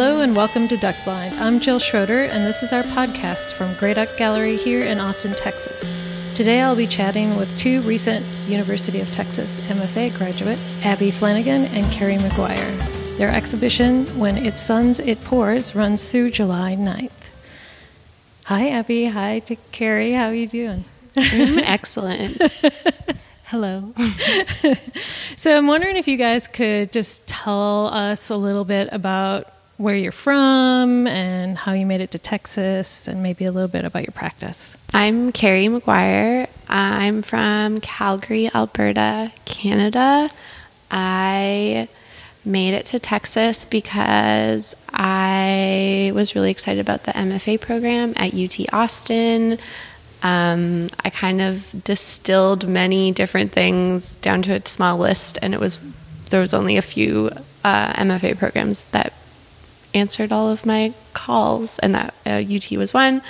Hello and welcome to Duck Blind. I'm Jill Schroeder, and this is our podcast from Grey Duck Gallery here in Austin, Texas. Today I'll be chatting with two recent University of Texas MFA graduates, Abby Flanagan and Kerry Maguire. Their exhibition, When It Suns, It Pours, runs through July 9th. Hi, Abby. Hi, to Kerry. How are you doing? excellent. Hello. so I'm wondering if you guys could just tell us a little bit about where you're from and how you made it to Texas and maybe a little bit about your practice. I'm Kerry Maguire. I'm from Calgary, Alberta, Canada. I made it to Texas because I was really excited about the MFA program at UT Austin. Um, I kind of distilled many different things down to a small list, and it was there was only a few uh, MFA programs that answered all of my calls, and that uh, UT was one.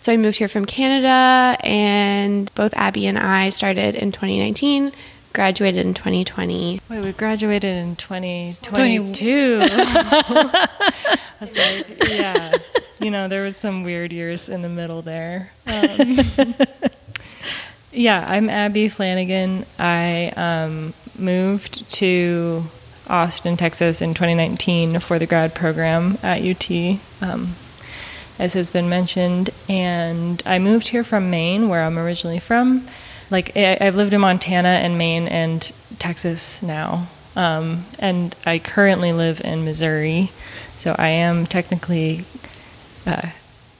So I moved here from Canada, and both Abby and I started in 2019, graduated in 2020. Wait, we graduated in 2022. I was like, yeah. You know, there was some weird years in the middle there. Um, yeah, I'm Abby Flanagan. I um, moved to Austin, Texas in 2019 for the grad program at UT, um, as has been mentioned. And I moved here from Maine, where I'm originally from. Like, I, have lived in Montana and Maine and Texas now. Um, and I currently live in Missouri. So I am technically uh,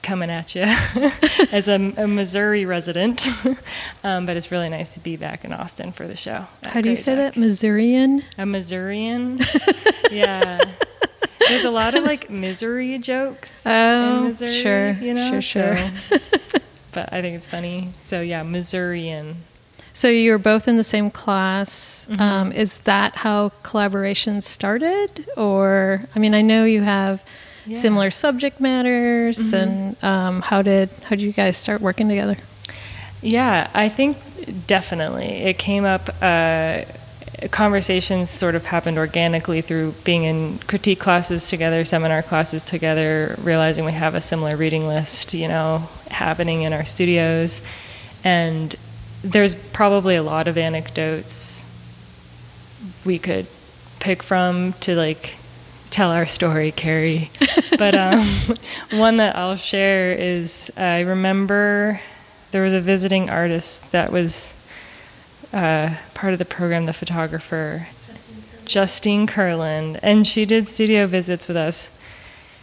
coming at you as a, a, Missouri resident. um, but it's really nice to be back in Austin for the show. How do you say that? Missourian? A Missourian? yeah. There's a lot of like misery jokes oh, in Missouri. Sure, you know? sure, sure. So, but I think it's funny. So yeah, Missourian. So you were both in the same class. Mm-hmm. Um, is that how collaboration started? Or, I mean, I know you have yeah. similar subject matters, mm-hmm. and um, how did how did you guys start working together? Yeah, I think definitely it came up. Uh, conversations sort of happened organically through being in critique classes together, seminar classes together, realizing we have a similar reading list, you know, happening in our studios, and there's probably a lot of anecdotes we could pick from to like tell our story, Kerry. but um, one that I'll share is I remember there was a visiting artist that was uh, part of the program, the photographer, Justine Kurland, and she did studio visits with us.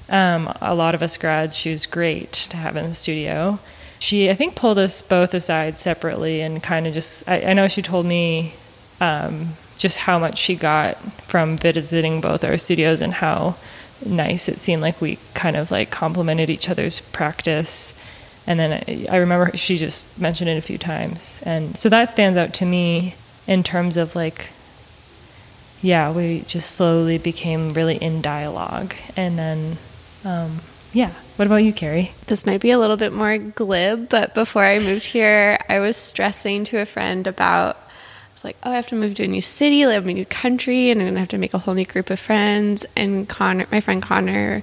Um, a lot of us grads, she was great to have in the studio. She, I think, pulled us both aside separately and kind of just, I, I know she told me um, just how much she got from visiting both our studios and how nice it seemed like we kind of like complemented each other's practice. And then I, I remember she just mentioned it a few times. And so that stands out to me in terms of like yeah we just slowly became really in dialogue. And then um, yeah. What about you Kerry? This might be a little bit more glib but before i moved here i was stressing to a friend about like, oh, I have to move to a new city, live in a new country, and I'm gonna have to make a whole new group of friends. And Connor, my friend Connor,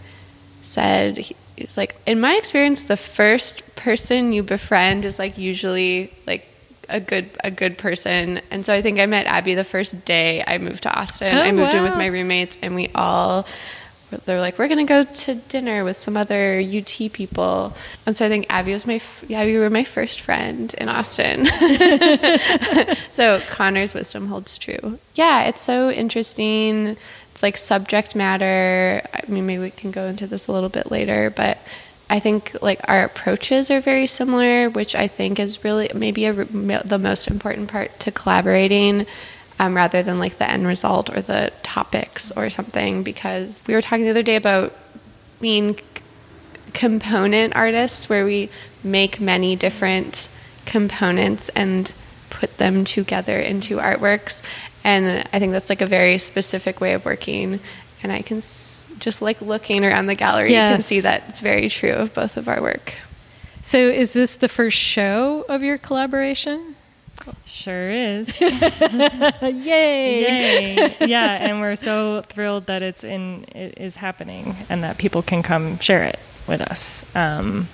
said he, he was like, in my experience, the first person you befriend is like usually like a good a good person. And so I think I met Abby the first day I moved to Austin. Oh, I moved wow. in with my roommates, and we all they're like, we're gonna go to dinner with some other UT people, and so I think Abby was my yeah, you were my first friend in Austin. so Connor's wisdom holds true. Yeah, it's so interesting. It's like subject matter. I mean, maybe we can go into this a little bit later, but I think like our approaches are very similar, which I think is really maybe a, the most important part to collaborating um, rather than like the end result or the topics or something. Because we were talking the other day about being component artists, where we make many different components and put them together into artworks. And I think that's like a very specific way of working. And I can s- just like looking around the gallery, yes. you can see that it's very true of both of our work. So, is this the first show of your collaboration? Sure is. Yay! Yay! Yeah, and we're so thrilled that it's in it is happening and that people can come share it with us. Um,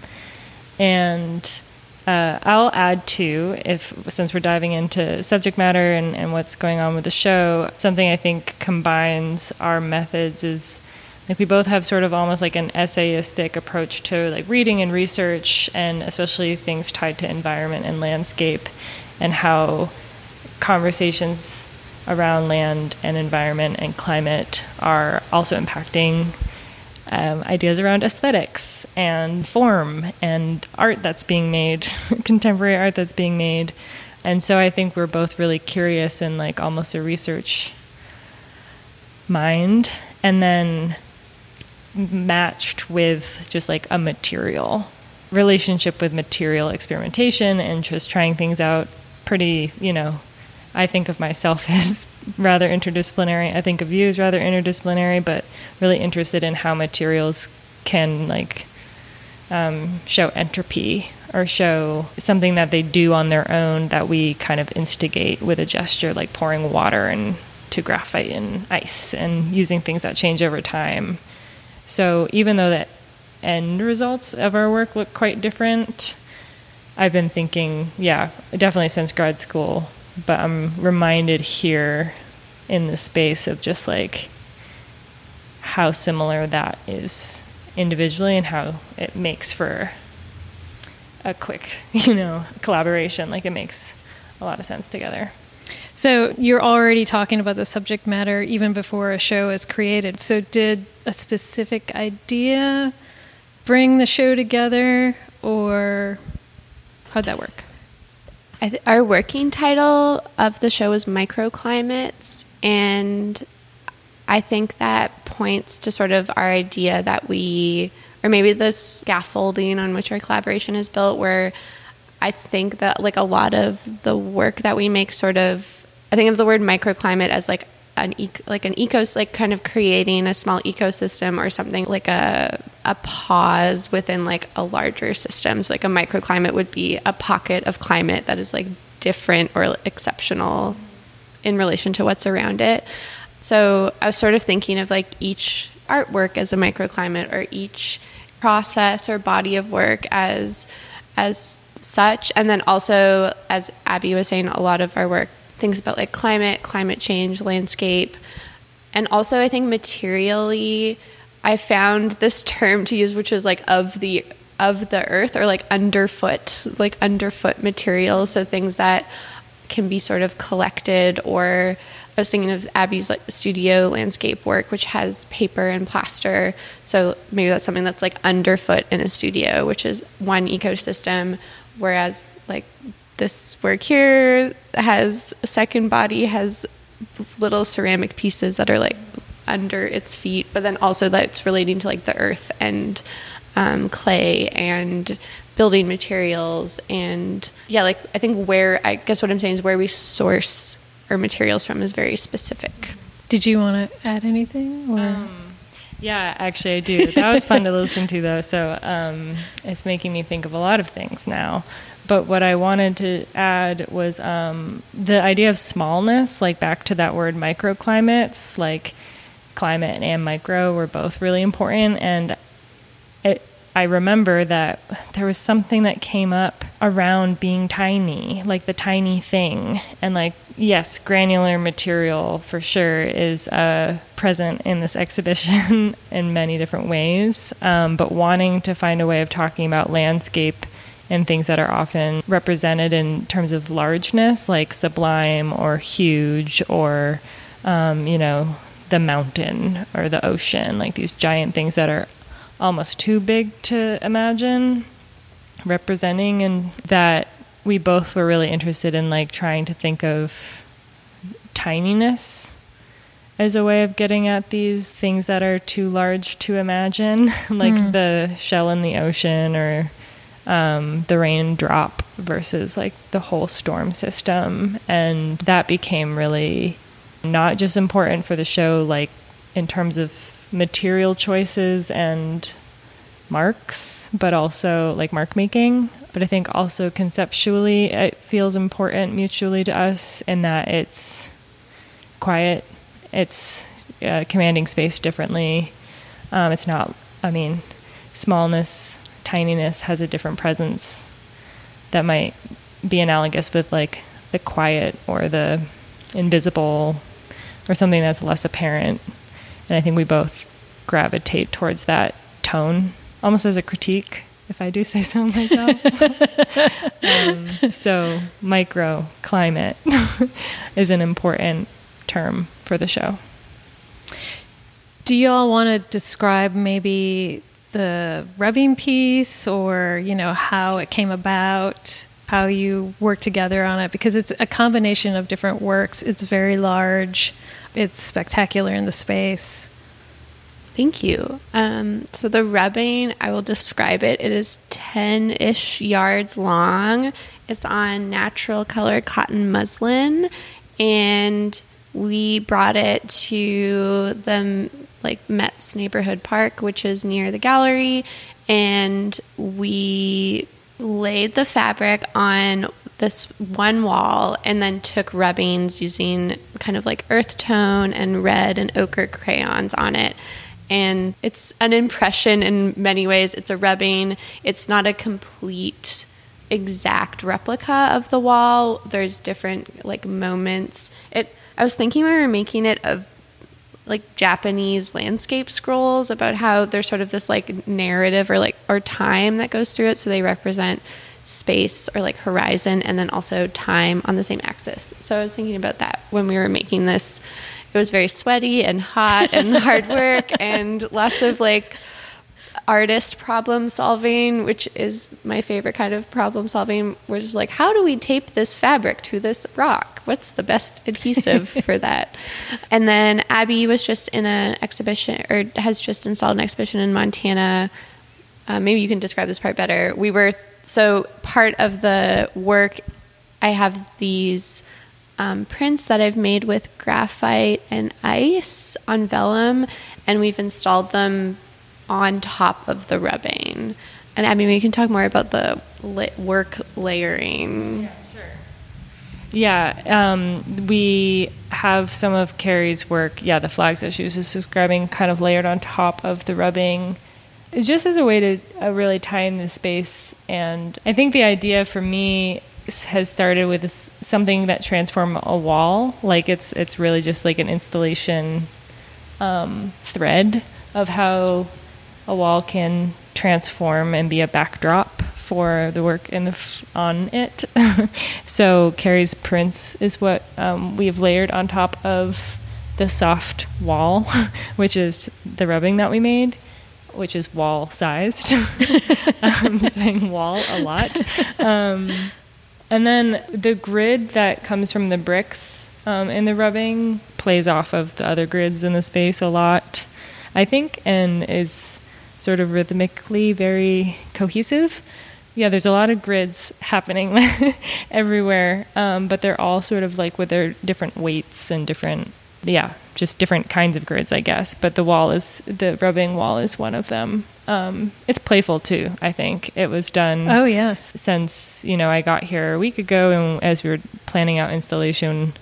and uh, I'll add too, if since we're diving into subject matter and, and what's going on with the show, something I think combines our methods is like we both have sort of almost like an essayistic approach to like reading and research, and especially things tied to environment and landscape, and how conversations around land and environment and climate are also impacting um, ideas around aesthetics and form and art that's being made, contemporary art that's being made. And so I think we're both really curious and like almost a research mind. And then matched with just like a material relationship with material experimentation and just trying things out pretty, you know, I think of myself as rather interdisciplinary. I think of you as rather interdisciplinary, but really interested in how materials can like um, show entropy or show something that they do on their own that we kind of instigate with a gesture, like pouring water and to graphite and ice and using things that change over time. So even though the end results of our work look quite different, I've been thinking, yeah, definitely since grad school, but I'm reminded here in the space of just like how similar that is individually and how it makes for a quick, you know, collaboration. Like it makes a lot of sense together. So you're already talking about the subject matter even before a show is created. So did a specific idea bring the show together or how'd that work? Th- our working title of the show is Microclimates, and I think that points to sort of our idea that we, or maybe the scaffolding on which our collaboration is built, where I think that like a lot of the work that we make sort of, I think of the word microclimate as like an eco, like an ecos like kind of creating a small ecosystem or something like a a pause within like a larger system. So like a microclimate would be a pocket of climate that is like different or exceptional in relation to what's around it. So I was sort of thinking of like each artwork as a microclimate or each process or body of work as as such and then also as Abby was saying a lot of our work things about like climate, climate change, landscape. And also, I think materially, I found this term to use, which is like of the of the earth or like underfoot, like underfoot materials. So things that can be sort of collected or I was thinking of Abby's like studio landscape work, which has paper and plaster. So maybe that's something that's like underfoot in a studio, which is one ecosystem. Whereas like this work here has a second body has little ceramic pieces that are like under its feet, but then also that's relating to like the earth and um, clay and building materials and yeah, like I think where I guess what I'm saying is where we source our materials from is very specific. Did you want to add anything? Or? Um, yeah, actually, I do. That was fun to listen to, though. So um, it's making me think of a lot of things now. But what I wanted to add was um, the idea of smallness, like back to that word microclimates, like climate and micro were both really important. And it, I remember that there was something that came up around being tiny, like the tiny thing. And like, yes, granular material for sure is uh, present in this exhibition in many different ways. Um, but wanting to find a way of talking about landscape and things that are often represented in terms of largeness, like sublime or huge or, um, you know, the mountain or the ocean, like these giant things that are almost too big to imagine representing, and that we both were really interested in like trying to think of tininess as a way of getting at these things that are too large to imagine, like mm. the shell in the ocean or um, the raindrop versus like the whole storm system. And that became really not just important for the show, like in terms of material choices and marks, but also like mark making, but I think also conceptually it feels important mutually to us in that it's quiet, it's uh, commanding space differently. Um, it's not, I mean, smallness, tininess has a different presence that might be analogous with like the quiet or the invisible or something that's less apparent. And I think we both gravitate towards that tone, almost as a critique, if I do say so myself. um, so, microclimate is an important term for the show. Do you all want to describe maybe the rubbing piece or, you know, how it came about, how you work together on it? Because it's a combination of different works. It's very large, it's spectacular in the space. Thank you. Um, so the rubbing, I will describe it. It is 10 ish yards long. It's on natural colored cotton muslin. And we brought it to the like Metz neighborhood park, which is near the gallery, and we laid the fabric on this one wall and then took rubbings using kind of like earth tone and red and ochre crayons on it. And it's an impression in many ways. It's a rubbing. It's not a complete exact replica of the wall. There's different like moments. It I was thinking we were making it of like Japanese landscape scrolls about how there's sort of this like narrative or like or time that goes through it so they represent space or like horizon and then also time on the same axis. So I was thinking about that when we were making this. It was very sweaty and hot and hard work and lots of like artist problem solving, which is my favorite kind of problem solving, which is like, how do we tape this fabric to this rock? What's the best adhesive for that? And then Abby was just in an exhibition, or has just installed an exhibition in Montana. Uh, maybe you can describe this part better. We were, so part of the work, I have these. Um, prints that I've made with graphite and ice on vellum, and we've installed them on top of the rubbing. And I mean, we can talk more about the work layering. Yeah, sure. Yeah, um, we have some of Kerry's work. Yeah, the flags that she was describing, kind of layered on top of the rubbing. It's just as a way to uh, really tie in the space. And I think the idea for me has started with this, something that transformed a wall. Like it's it's really just like an installation um, thread of how a wall can transform and be a backdrop for the work in the f- on it. so Kerry's prints is what um, we've layered on top of the soft wall, which is the rubbing that we made, which is wall sized. I'm saying wall a lot. Um, and then the grid that comes from the bricks um, in the rubbing plays off of the other grids in the space a lot, I think, and is sort of rhythmically very cohesive. Yeah, there's a lot of grids happening everywhere, um, but they're all sort of like with their different weights and different, yeah, just different kinds of grids, I guess. But the wall is the rubbing wall is one of them. Um, it's playful too. I think it was done. Oh yes. Since you know I got here a week ago, and as we were planning out installation,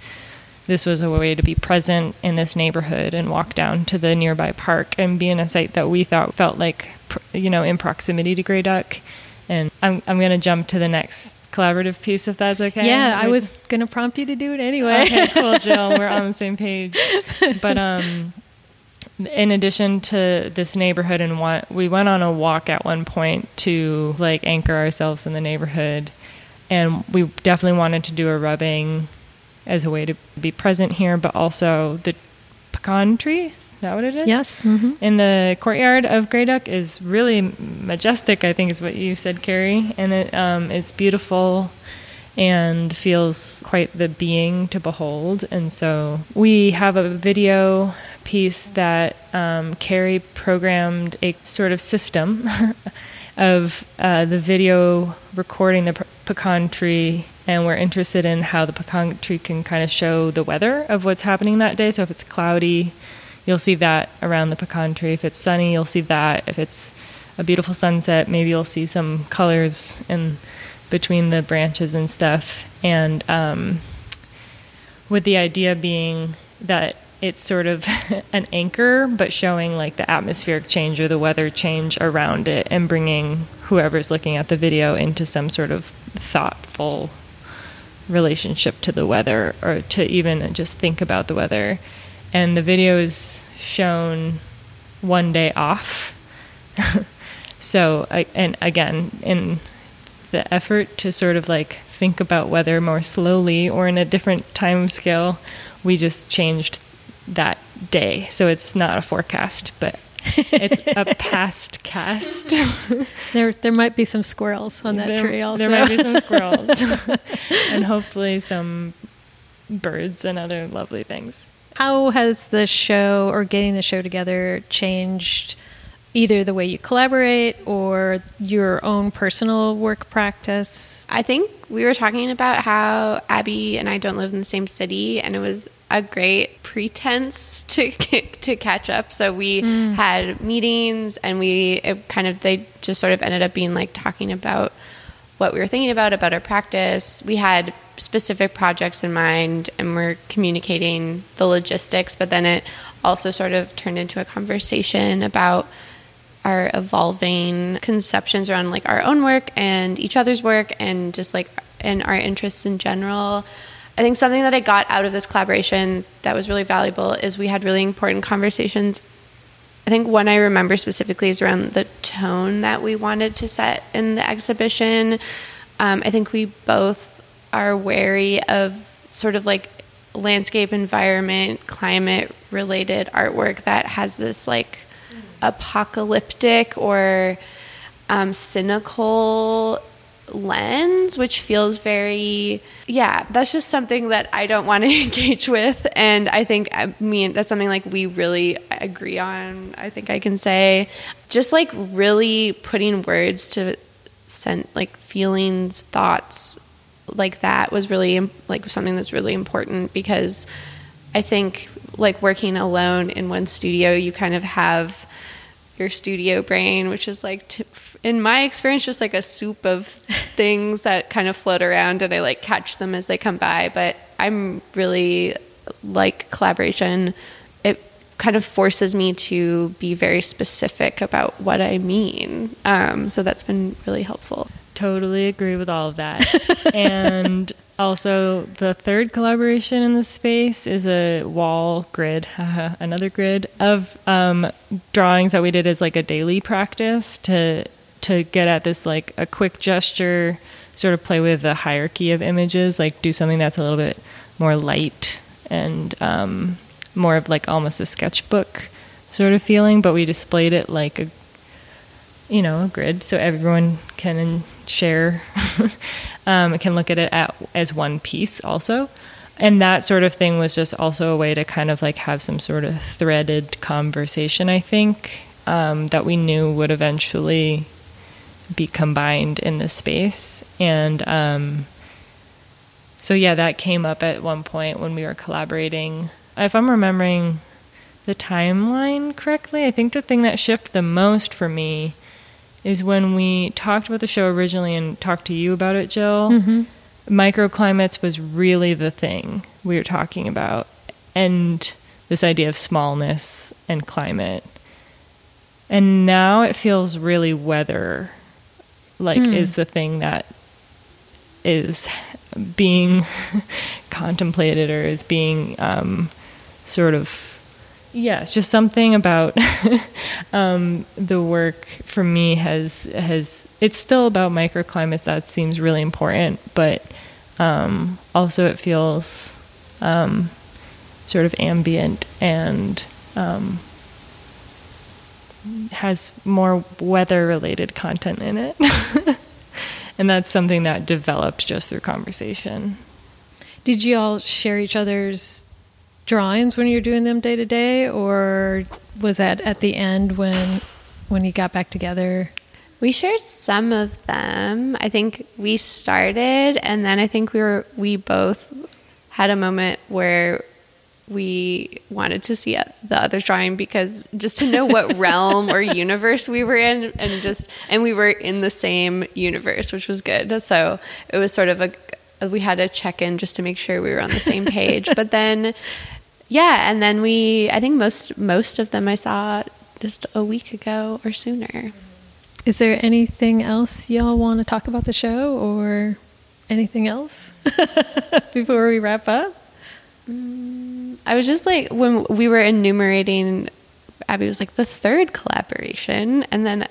this was a way to be present in this neighborhood and walk down to the nearby park and be in a site that we thought felt like, you know, in proximity to Grey Duck. And I'm, I'm going to jump to the next collaborative piece if that's okay. Yeah, I was going to prompt you to do it anyway. Okay, cool, Jill. We're on the same page. But um, in addition to this neighborhood, and one, we went on a walk at one point to like anchor ourselves in the neighborhood, and we definitely wanted to do a rubbing as a way to be present here, but also the pecan tree. That what it is? Yes. Mm-hmm. In the courtyard of Grey Duck is really majestic. I think is what you said, Kerry, and it um, is beautiful and feels quite the being to behold. And so we have a video piece that um, Kerry programmed a sort of system of uh, the video recording the pecan tree and we're interested in how the pecan tree can kind of show the weather of what's happening that day. So if it's cloudy, you'll see that around the pecan tree. If it's sunny, you'll see that. If it's a beautiful sunset. Maybe you'll see some colors in between the branches and stuff. And um, with the idea being that it's sort of an anchor, but showing like the atmospheric change or the weather change around it and bringing whoever's looking at the video into some sort of thoughtful relationship to the weather or to even just think about the weather. And the video is shown one day off. so, and again, in the effort to sort of like think about weather more slowly or in a different time scale, we just changed that day. So it's not a forecast, but it's a past cast. there, there might be some squirrels on that there, tree. Also, there might be some squirrels, and hopefully some birds and other lovely things. How has the show or getting the show together changed? Either the way you collaborate or your own personal work practice? I think we were talking about how Abby and I don't live in the same city, and it was a great pretense to to catch up. So we mm. had meetings, and we kind of they just sort of ended up being like talking about what we were thinking about about our practice. We had specific projects in mind, and we're communicating the logistics. But then it also sort of turned into a conversation about our evolving conceptions around like our own work and each other's work and just like and our interests in general. I think something that I got out of this collaboration that was really valuable is we had really important conversations. I think one I remember specifically is around the tone that we wanted to set in the exhibition. Um, I think we both are wary of sort of like landscape, environment, climate related artwork that has this like apocalyptic or um, cynical lens, which feels very, yeah, that's just something that I don't want to engage with. And I think, I mean, that's something like we really agree on. I think I can say just like really putting words to send like feelings, thoughts like that was really like something that's really important because I think like working alone in one studio, you kind of have your studio brain, which is like, t- in my experience, just like a soup of things that kind of float around and I like catch them as they come by. But I'm really like collaboration. It kind of forces me to be very specific about what I mean. Um, so that's been really helpful. Totally agree with all of that. and also, the third collaboration in the space is a wall grid, another grid of um, drawings that we did as like a daily practice to to get at this like a quick gesture, sort of play with the hierarchy of images, like do something that's a little bit more light and um, more of like almost a sketchbook sort of feeling, but we displayed it like a you know a grid so everyone can share. Um, can look at it at, as one piece also. And that sort of thing was just also a way to kind of like have some sort of threaded conversation i think um, that we knew would eventually be combined in this space. And um, so yeah that came up at one point when we were collaborating. If i'm remembering the timeline correctly i think the thing that shifted the most for me is when we talked about the show originally and talked to you about it, Jill. Mm-hmm. Microclimates was really the thing we were talking about, and this idea of smallness and climate. And now it feels really weather like mm. is the thing that is being contemplated or is being um, sort of yeah, it's just something about um, the work for me has has it's still about microclimates that seems really important, but um, also it feels um, sort of ambient and um, has more weather related content in it. and that's something that developed just through conversation. Did you all share each other's drawings when you're doing them day to day, or was that at the end when when you got back together? We shared some of them. I think we started, and then I think we were we both had a moment where we wanted to see the other's drawing because just to know what realm or universe we were in and just and we were in the same universe which was good so it was sort of a we had to check in just to make sure we were on the same page but then yeah and then we i think most most of them i saw just a week ago or sooner is there anything else y'all want to talk about the show or anything else before we wrap up Mm, I was just like when we were enumerating. Abby was like the third collaboration, and then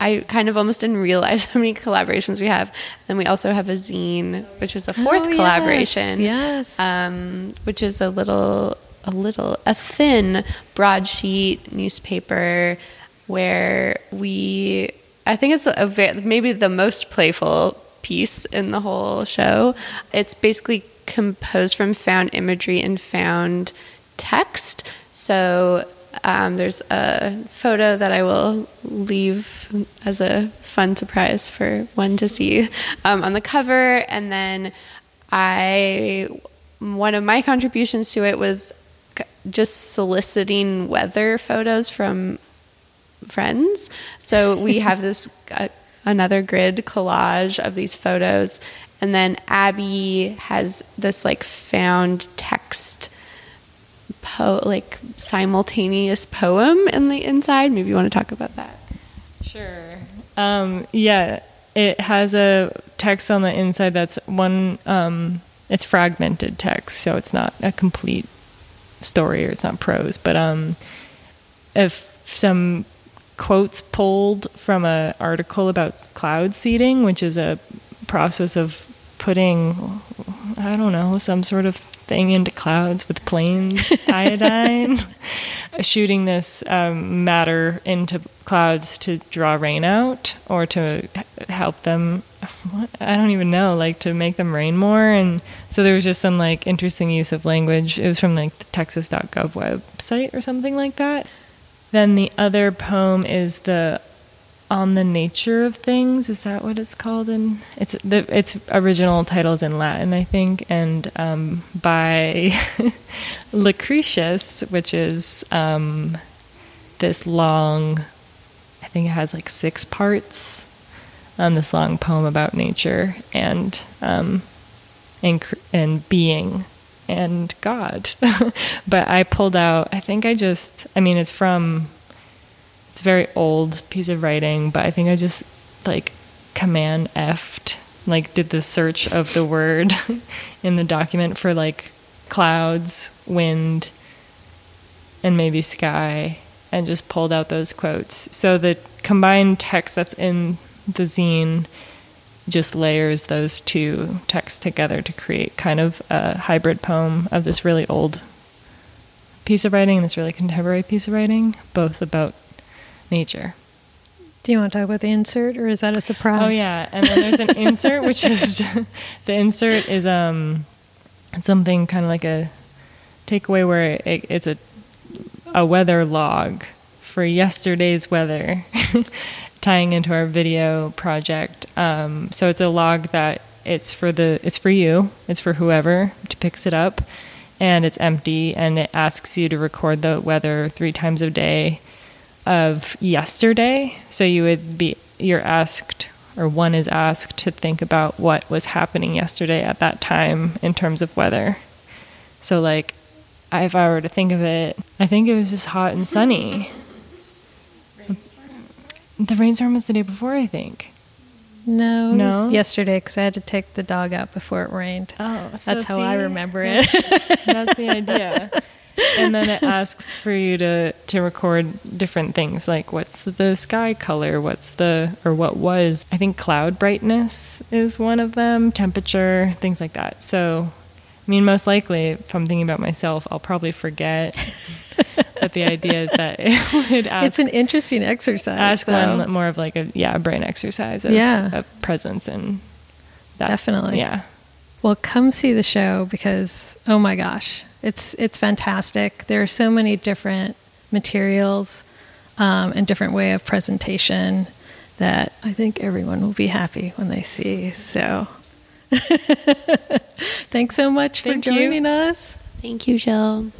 I kind of almost didn't realize how many collaborations we have. Then we also have a zine, which is the fourth oh, collaboration. Yes, yes. Um, which is a little, a little, a thin broadsheet newspaper where we. I think it's a, maybe the most playful piece in the whole show. It's basically composed from found imagery and found text. So um, there's a photo that I will leave as a fun surprise for one to see um, on the cover, and then I one of my contributions to it was just soliciting weather photos from friends. So we have this uh, another grid collage of these photos, and then Abby has this like found text po like simultaneous poem in the inside. Maybe you want to talk about that. Sure. Um, yeah, it has a text on the inside that's one um, it's fragmented text, so it's not a complete story or it's not prose, but um, if some quotes pulled from an article about cloud seeding, which is a process of putting, I don't know, some sort of thing into clouds with planes, iodine, shooting this um, matter into clouds to draw rain out or to help them. I don't even know, like to make them rain more. And so there was just some like interesting use of language. It was from like the texas.gov website or something like that. Then the other poem is the on the nature of things. Is that what it's called? In it's the its original title is in Latin, I think, and um, by Lucretius, which is um, this long. I think it has like six parts. Um, this long poem about nature and um, and and being and God. but I pulled out. I think I just. I mean, it's from it's a very old piece of writing, but I think I just like command F'd, like did the search of the word in the document for like clouds, wind, and maybe sky, and just pulled out those quotes. So the combined text that's in the zine just layers those two texts together to create kind of a hybrid poem of this really old piece of writing and this really contemporary piece of writing, both about nature. Do you want to talk about the insert, or is that a surprise? Oh yeah, and then there's an insert, which is the insert is um something kind of like a takeaway where it, it's a a weather log for yesterday's weather, tying into our video project. Um, so it's a log that it's for the it's for you, it's for whoever to picks it up, and it's empty, and it asks you to record the weather three times a day of yesterday. So you would be, you're asked, or one is asked to think about what was happening yesterday at that time in terms of weather. So, like, if I were to think of it, I think it was just hot and sunny. The rainstorm was the day before, I think. No, no, yesterday because I had to take the dog out before it rained. Oh, so that's how I remember it. that's the idea. And then it asks for you to to record different things like what's the sky color, what's the or what was. I think cloud brightness is one of them, temperature, things like that. So, I mean, most likely, if I'm thinking about myself, I'll probably forget. but the idea is that it would ask. It's an interesting exercise. Ask though. one more of like a yeah brain exercise of, yeah. of presence and that, definitely yeah. Well, come see the show because oh my gosh, it's it's fantastic. There are so many different materials um, and different way of presentation that I think everyone will be happy when they see. So, thanks so much Thank for joining you. us. Thank you, Jill.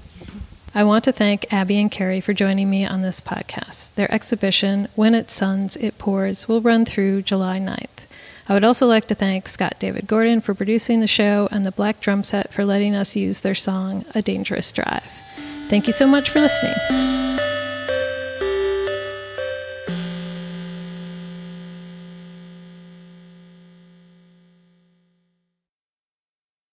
I want to thank Abby and Kerry for joining me on this podcast. Their exhibition, When It Suns, It Pours, will run through July 9th. I would also like to thank Scott David Gordon for producing the show and the Black Drum Set for letting us use their song, A Dangerous Drive. Thank you so much for listening.